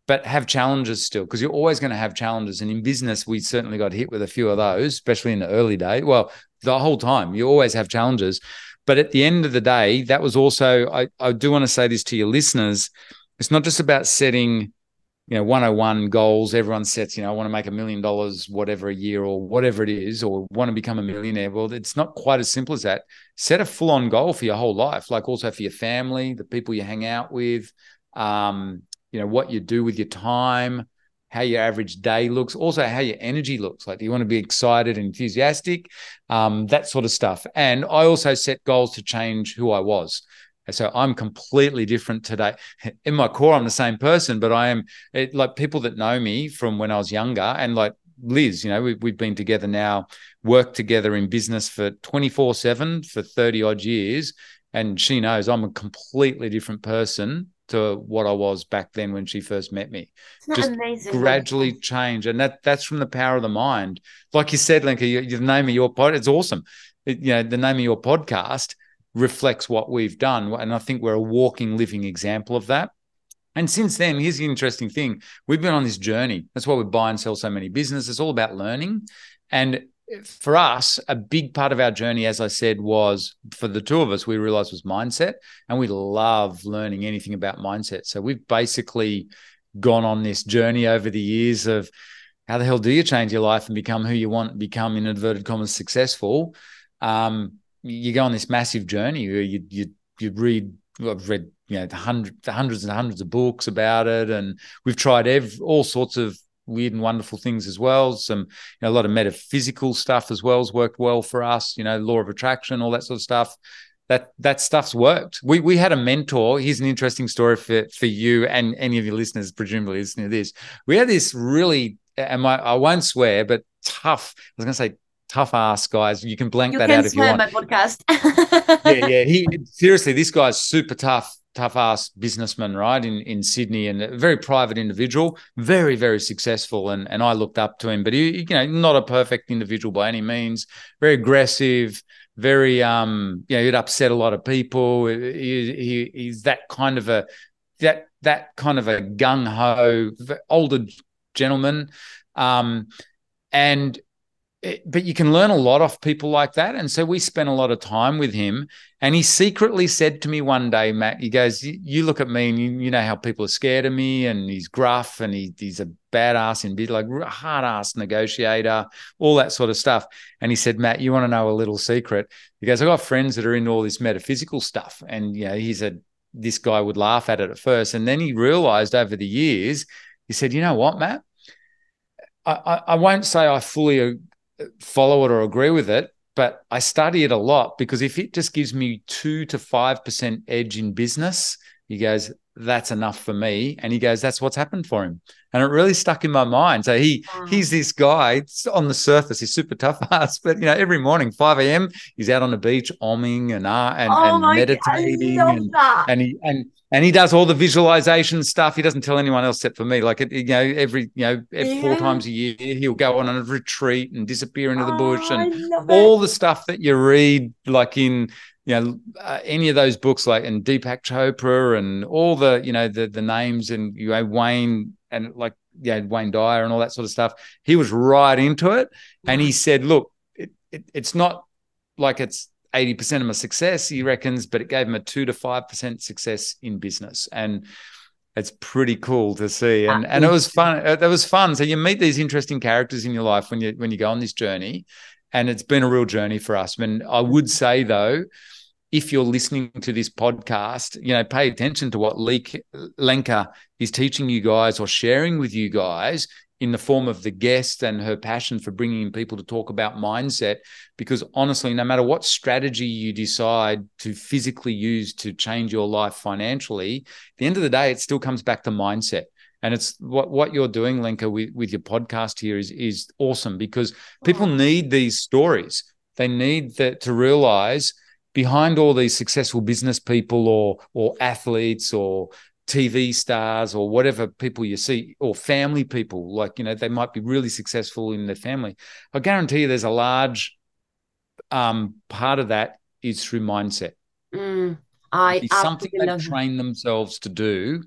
but have challenges still because you're always going to have challenges. And in business, we certainly got hit with a few of those, especially in the early day. Well, the whole time you always have challenges. But at the end of the day, that was also, I, I do want to say this to your listeners. It's not just about setting, you know, 101 goals. Everyone sets, you know, I want to make a million dollars, whatever a year or whatever it is, or want to become a millionaire. Well, it's not quite as simple as that. Set a full on goal for your whole life, like also for your family, the people you hang out with, um, you know, what you do with your time, how your average day looks, also how your energy looks. Like, do you want to be excited and enthusiastic? Um, that sort of stuff. And I also set goals to change who I was. So I'm completely different today. In my core, I'm the same person, but I am it, like people that know me from when I was younger and like Liz, you know, we, we've been together now, worked together in business for 24 7 for 30 odd years. And she knows I'm a completely different person to what I was back then when she first met me. Just amazing? gradually change, and that that's from the power of the mind. Like you said, Lenka, you, the name of your pod, it's awesome. It, you know, the name of your podcast reflects what we've done, and I think we're a walking, living example of that. And since then, here's the interesting thing: we've been on this journey. That's why we buy and sell so many businesses. It's all about learning, and for us, a big part of our journey, as I said, was for the two of us, we realized was mindset. And we love learning anything about mindset. So we've basically gone on this journey over the years of how the hell do you change your life and become who you want, become in inverted commas successful. Um, you go on this massive journey where you you you read I've read you know the hundred, hundreds and hundreds of books about it, and we've tried every, all sorts of weird and wonderful things as well. Some you know, a lot of metaphysical stuff as well has worked well for us. You know, law of attraction, all that sort of stuff. That that stuff's worked. We we had a mentor. Here's an interesting story for for you and any of your listeners, presumably listening to this. We had this really, and my, I won't swear, but tough. I was going to say tough ass guys. You can blank you that can out if you want. my podcast. yeah, yeah. He seriously, this guy's super tough tough ass businessman, right, in, in Sydney and a very private individual, very, very successful. And, and I looked up to him, but he, you know, not a perfect individual by any means, very aggressive, very, um, you know, he'd upset a lot of people. He, he, he's that kind of a, that, that kind of a gung ho, older gentleman. Um, and Eh, but you can learn a lot off people like that. And so we spent a lot of time with him. And he secretly said to me one day, Matt, he goes, You look at me and you, you know how people are scared of me, and he's gruff and he, he's a badass in bit like hard ass negotiator, all that sort of stuff. And he said, Matt, you want to know a little secret? He goes, I've got friends that are into all this metaphysical stuff. And, you know, he said, This guy would laugh at it at first. And then he realized over the years, he said, You know what, Matt? I, I, I won't say I fully follow it or agree with it, but I study it a lot because if it just gives me two to five percent edge in business, he goes, that's enough for me. And he goes, that's what's happened for him. And it really stuck in my mind. So he wow. he's this guy on the surface, he's super tough ass, but you know, every morning, 5 a.m., he's out on the beach omming and uh, and, oh and meditating and, and he and and he does all the visualization stuff. He doesn't tell anyone else except for me. Like you know, every you know, every yeah. four times a year, he'll go on a retreat and disappear into the bush oh, and all the stuff that you read, like in you know uh, any of those books, like and Deepak Chopra and all the you know the the names and you know Wayne and like yeah Wayne Dyer and all that sort of stuff. He was right into it, and he said, "Look, it, it, it's not like it's 80% of my success, he reckons, but it gave him a two to 5% success in business. And it's pretty cool to see. And, ah, and it was fun. It was fun. So you meet these interesting characters in your life when you, when you go on this journey. And it's been a real journey for us. I mean, I would say though, if you're listening to this podcast, you know, pay attention to what Lenka is teaching you guys or sharing with you guys in the form of the guest and her passion for bringing in people to talk about mindset. Because honestly, no matter what strategy you decide to physically use to change your life financially, at the end of the day, it still comes back to mindset. And it's what, what you're doing, Lenka, with, with your podcast here is, is awesome because people oh. need these stories. They need that to realize behind all these successful business people or or athletes or TV stars or whatever people you see, or family people, like, you know, they might be really successful in their family. I guarantee you there's a large um, part of that is through mindset. Mm, I it's something they train themselves to do.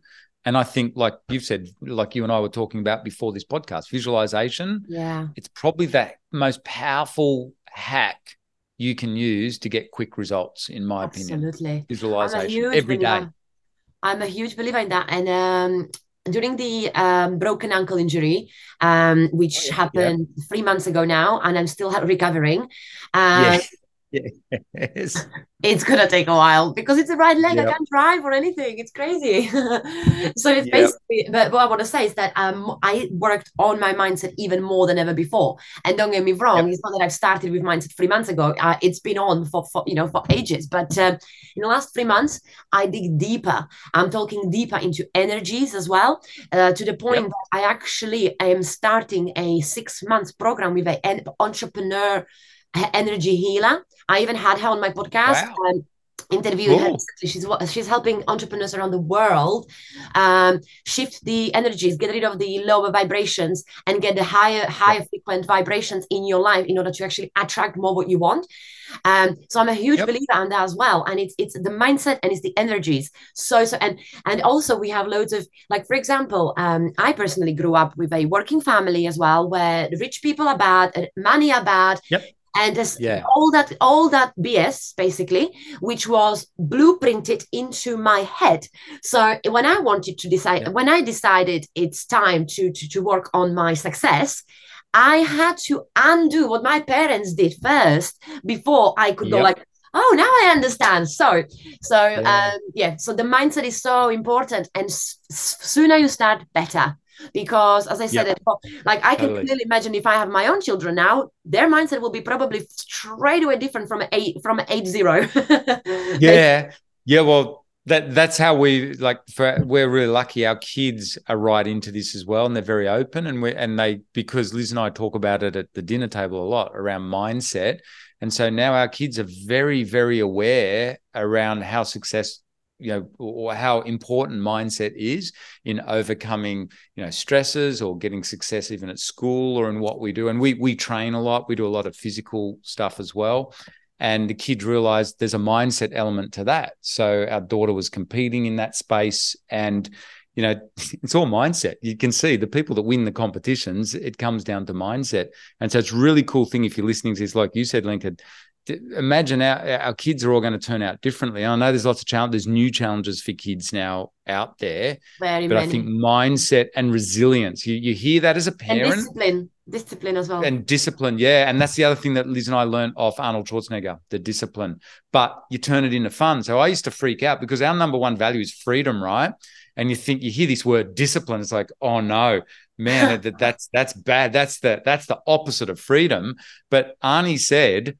And I think, like you've said, like you and I were talking about before this podcast, visualization. Yeah. It's probably that most powerful hack you can use to get quick results, in my Absolutely. opinion. Absolutely. Visualization every day. I'm a huge believer in that. And um, during the um, broken ankle injury, um, which happened yeah. three months ago now, and I'm still recovering. Uh, Yes. It's gonna take a while because it's the right leg. Yep. I can't drive or anything. It's crazy. so it's yep. basically. But what I want to say is that um, I worked on my mindset even more than ever before. And don't get me wrong, yep. it's not that I've started with mindset three months ago. Uh, it's been on for, for you know for ages. But um, in the last three months, I dig deeper. I'm talking deeper into energies as well, uh, to the point that I actually am starting a six months program with an entrepreneur energy healer. I even had her on my podcast. Wow. Um, interviewed cool. her. She's she's helping entrepreneurs around the world um, shift the energies, get rid of the lower vibrations, and get the higher higher frequent vibrations in your life in order to actually attract more what you want. Um, so I'm a huge yep. believer on that as well. And it's it's the mindset and it's the energies. So so and and also we have loads of like for example, um, I personally grew up with a working family as well, where rich people are bad, money are bad. Yep and yeah. all that all that bs basically which was blueprinted into my head so when i wanted to decide yeah. when i decided it's time to, to to work on my success i had to undo what my parents did first before i could yep. go like oh now i understand so so yeah. um yeah so the mindset is so important and s- sooner you start better because as i said it like i can totally. clearly imagine if i have my own children now their mindset will be probably straight away different from eight from eight zero. Yeah. Yeah well that that's how we like for, we're really lucky. Our kids are right into this as well and they're very open and we and they because liz and i talk about it at the dinner table a lot around mindset and so now our kids are very very aware around how success you know or how important mindset is in overcoming you know stresses or getting success even at school or in what we do. And we we train a lot. We do a lot of physical stuff as well. And the kids realized there's a mindset element to that. So our daughter was competing in that space. And you know it's all mindset. You can see the people that win the competitions it comes down to mindset. And so it's really cool thing if you're listening to this like you said Lenka imagine our, our kids are all going to turn out differently. I know there's lots of challenges, there's new challenges for kids now out there. Very but many. I think mindset and resilience, you, you hear that as a parent. And discipline, discipline as well. And discipline, yeah. And that's the other thing that Liz and I learned off Arnold Schwarzenegger, the discipline. But you turn it into fun. So I used to freak out because our number one value is freedom, right? And you think you hear this word discipline, it's like, oh no, man, that, that's that's bad. That's the that's the opposite of freedom. But Arnie said,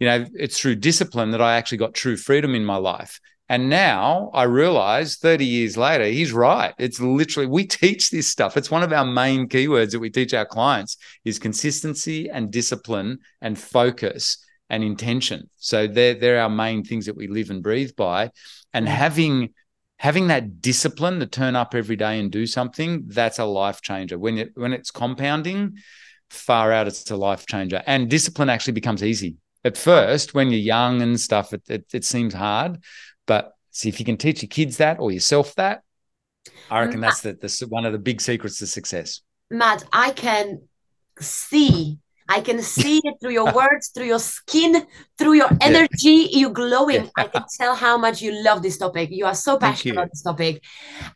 you know, it's through discipline that I actually got true freedom in my life. And now I realize 30 years later, he's right. It's literally, we teach this stuff. It's one of our main keywords that we teach our clients is consistency and discipline and focus and intention. So they're, they're our main things that we live and breathe by. And mm. having having that discipline to turn up every day and do something, that's a life changer. When it when it's compounding, far out, it's a life changer. And discipline actually becomes easy at first when you're young and stuff it, it, it seems hard but see if you can teach your kids that or yourself that i reckon that's the, the one of the big secrets to success. Matt i can see I can see it through your words, through your skin, through your energy. Yeah. You're glowing. Yeah. I can tell how much you love this topic. You are so passionate about this topic,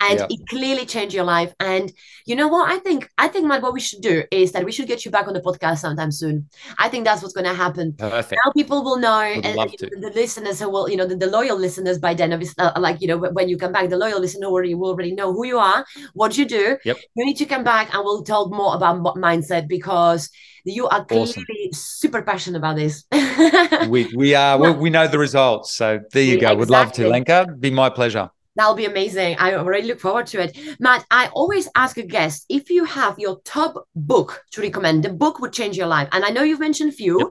and yeah. it clearly changed your life. And you know what? I think I think Matt, what we should do is that we should get you back on the podcast sometime soon. I think that's what's going to happen. Perfect. Now people will know, Would and the, the listeners will, you know, the, the loyal listeners by then, uh, like you know, when you come back, the loyal listener already will already know who you are, what you do. Yep. You need to come back, and we'll talk more about mindset because you are clearly awesome. super passionate about this. we we are we, we, know the results. So there you go. Exactly. Would love to, Lenka. Be my pleasure. That'll be amazing. I already look forward to it. Matt, I always ask a guest if you have your top book to recommend, the book would change your life. And I know you've mentioned a few, yep.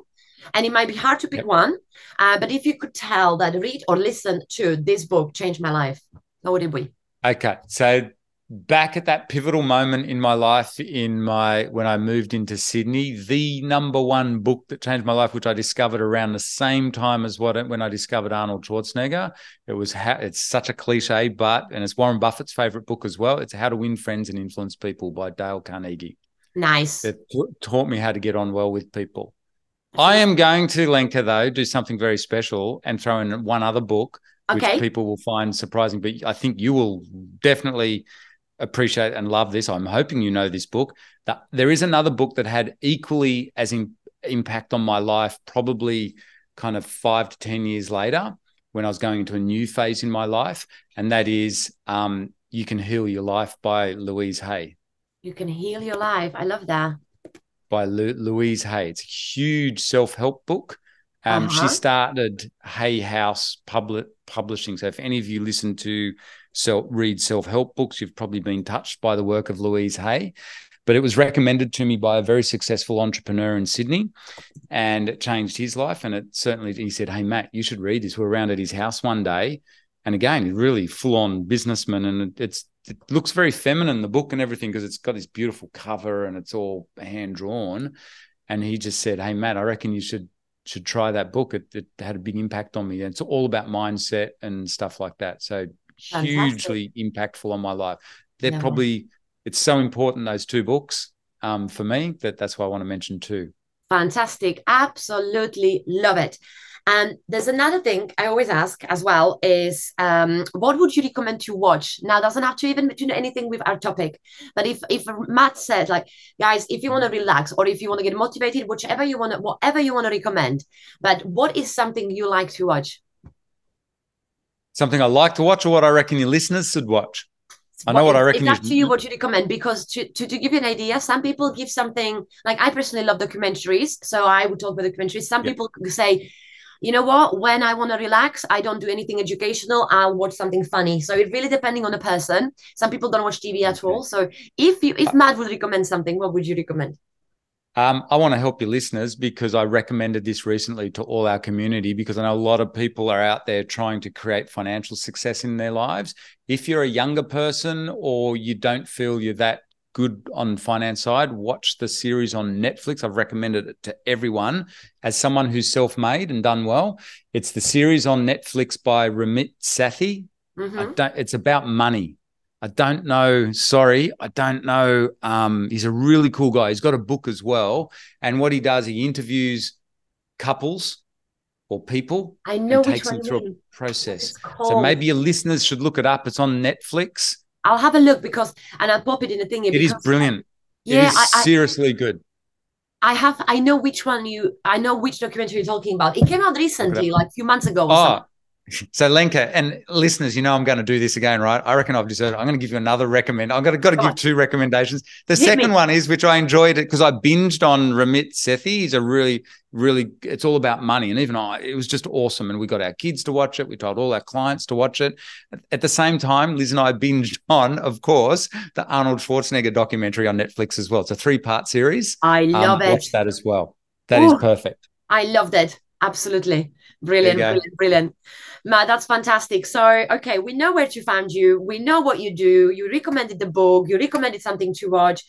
and it might be hard to pick yep. one. Uh, but if you could tell that read or listen to this book changed my life, what would it be? Okay. So back at that pivotal moment in my life in my when I moved into Sydney, the number one book that changed my life, which I discovered around the same time as what when I discovered Arnold Schwarzenegger. It was how, it's such a cliche, but and it's Warren Buffett's favorite book as well. It's How to Win Friends and Influence People by Dale Carnegie. Nice. It t- taught me how to get on well with people. I am going to Lenka though do something very special and throw in one other book, okay. which people will find surprising. But I think you will definitely appreciate and love this. I'm hoping you know this book. That there is another book that had equally as in, impact on my life, probably kind of five to ten years later, when I was going into a new phase in my life, and that is um, "You Can Heal Your Life" by Louise Hay. You can heal your life. I love that. By Lu- Louise Hay. It's a huge self-help book. Um, uh-huh. She started Hay House Public Publishing. So if any of you listen to self read self help books, you've probably been touched by the work of Louise Hay. But it was recommended to me by a very successful entrepreneur in Sydney, and it changed his life. And it certainly, he said, "Hey Matt, you should read this." We're around at his house one day, and again, really full on businessman, and it's it looks very feminine the book and everything because it's got this beautiful cover and it's all hand drawn. And he just said, "Hey Matt, I reckon you should should try that book. It, it had a big impact on me. And it's all about mindset and stuff like that. So Fantastic. hugely impactful on my life. They're probably it's so important those two books um, for me that that's why I want to mention too. Fantastic, absolutely love it. And there's another thing I always ask as well is um, what would you recommend to watch? Now, doesn't have to even do anything with our topic, but if if Matt said like, guys, if you want to relax or if you want to get motivated, whichever you want to, whatever you want to recommend, but what is something you like to watch? Something I like to watch, or what I reckon your listeners should watch. I know what I reckon. It's up to you what you recommend because to, to, to give you an idea, some people give something like I personally love documentaries, so I would talk about documentaries. Some people say, you know what, when I want to relax, I don't do anything educational. I'll watch something funny. So it really depending on the person. Some people don't watch TV at all. So if you if uh, Matt would recommend something, what would you recommend? Um, I want to help your listeners because I recommended this recently to all our community because I know a lot of people are out there trying to create financial success in their lives. If you're a younger person or you don't feel you're that good on finance side, watch the series on Netflix. I've recommended it to everyone as someone who's self-made and done well. It's the series on Netflix by Ramit Sethi. Mm-hmm. it's about money. I don't know. Sorry, I don't know. Um, he's a really cool guy. He's got a book as well. And what he does, he interviews couples or people. I know and takes them through a process. So maybe your listeners should look it up. It's on Netflix. I'll have a look because, and I'll pop it in the thing. It is brilliant. Yeah, it is I, seriously good. I have. I know which one you. I know which documentary you're talking about. It came out recently, like a few months ago. oh, so Lenka and listeners, you know I'm going to do this again, right? I reckon I've deserved. It. I'm going to give you another recommend. I've got to, got to give two recommendations. The Hit second me. one is which I enjoyed it because I binged on Ramit Sethi. He's a really, really. It's all about money, and even I, it was just awesome. And we got our kids to watch it. We told all our clients to watch it. At the same time, Liz and I binged on, of course, the Arnold Schwarzenegger documentary on Netflix as well. It's a three part series. I love um, it. Watch that as well. That Ooh, is perfect. I loved it. Absolutely. Brilliant, brilliant, brilliant. Matt, that's fantastic. So, okay, we know where to find you. We know what you do. You recommended the book. You recommended something to watch.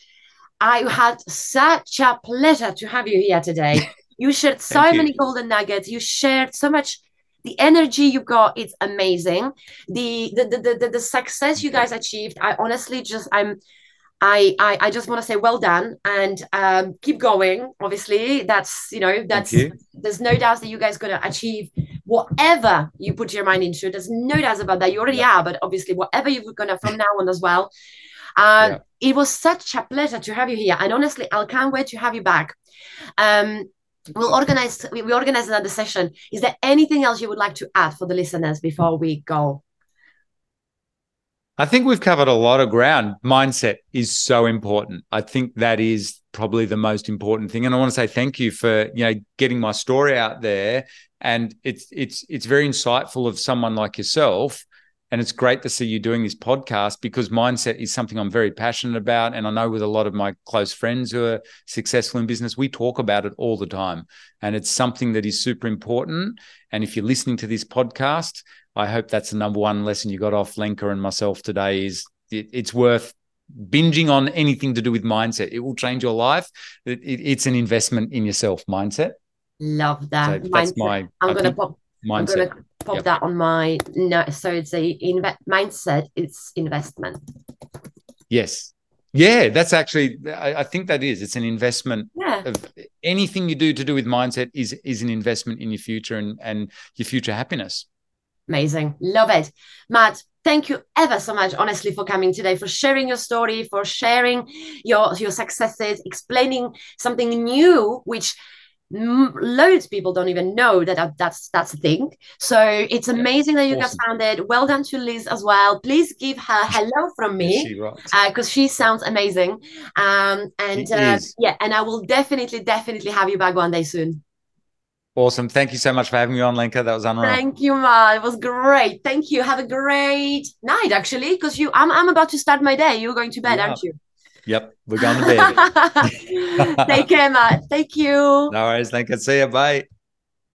I had such a pleasure to have you here today. You shared so many golden nuggets. You shared so much. The energy you got, it's amazing. The the the the, the success you guys achieved, I honestly just I'm I, I, I just want to say well done and um, keep going. Obviously, that's you know that's you. there's no doubt that you guys gonna achieve whatever you put your mind into. There's no doubt about that. You already yeah. are, but obviously, whatever you're gonna from now on as well. Um, yeah. It was such a pleasure to have you here, and honestly, I can't wait to have you back. Um, we'll organize we, we organize another session. Is there anything else you would like to add for the listeners before we go? I think we've covered a lot of ground. Mindset is so important. I think that is probably the most important thing. And I want to say thank you for, you know, getting my story out there. And it's it's it's very insightful of someone like yourself. And it's great to see you doing this podcast because mindset is something I'm very passionate about. And I know with a lot of my close friends who are successful in business, we talk about it all the time. And it's something that is super important. And if you're listening to this podcast, I hope that's the number one lesson you got off Lenka and myself today is it, it's worth binging on anything to do with mindset. It will change your life. It, it, it's an investment in yourself mindset. Love that. So that's my. I'm going to pop. Mindset. I'm going to pop yep. that on my no. So it's a inve- mindset. It's investment. Yes. Yeah, that's actually. I, I think that is. It's an investment. Yeah. Of anything you do to do with mindset is is an investment in your future and and your future happiness. Amazing. Love it. Matt, thank you ever so much, honestly, for coming today, for sharing your story, for sharing your, your successes, explaining something new, which loads of people don't even know that that's that's a thing. So it's amazing that you awesome. guys found it well done to liz as well. Please give her hello from me because she, uh, she, sounds amazing. Um and uh, yeah and i will definitely definitely have you back one day soon Awesome. Thank you so much for having me on, Lenka. That was unreal. Thank you, Ma. It was great. Thank you. Have a great night, actually, because you I'm I'm about to start my day. You're going to bed, aren't you? Yep. We're going to bed. Take care, Matt. Thank you. No worries, Lenka. See you. Bye.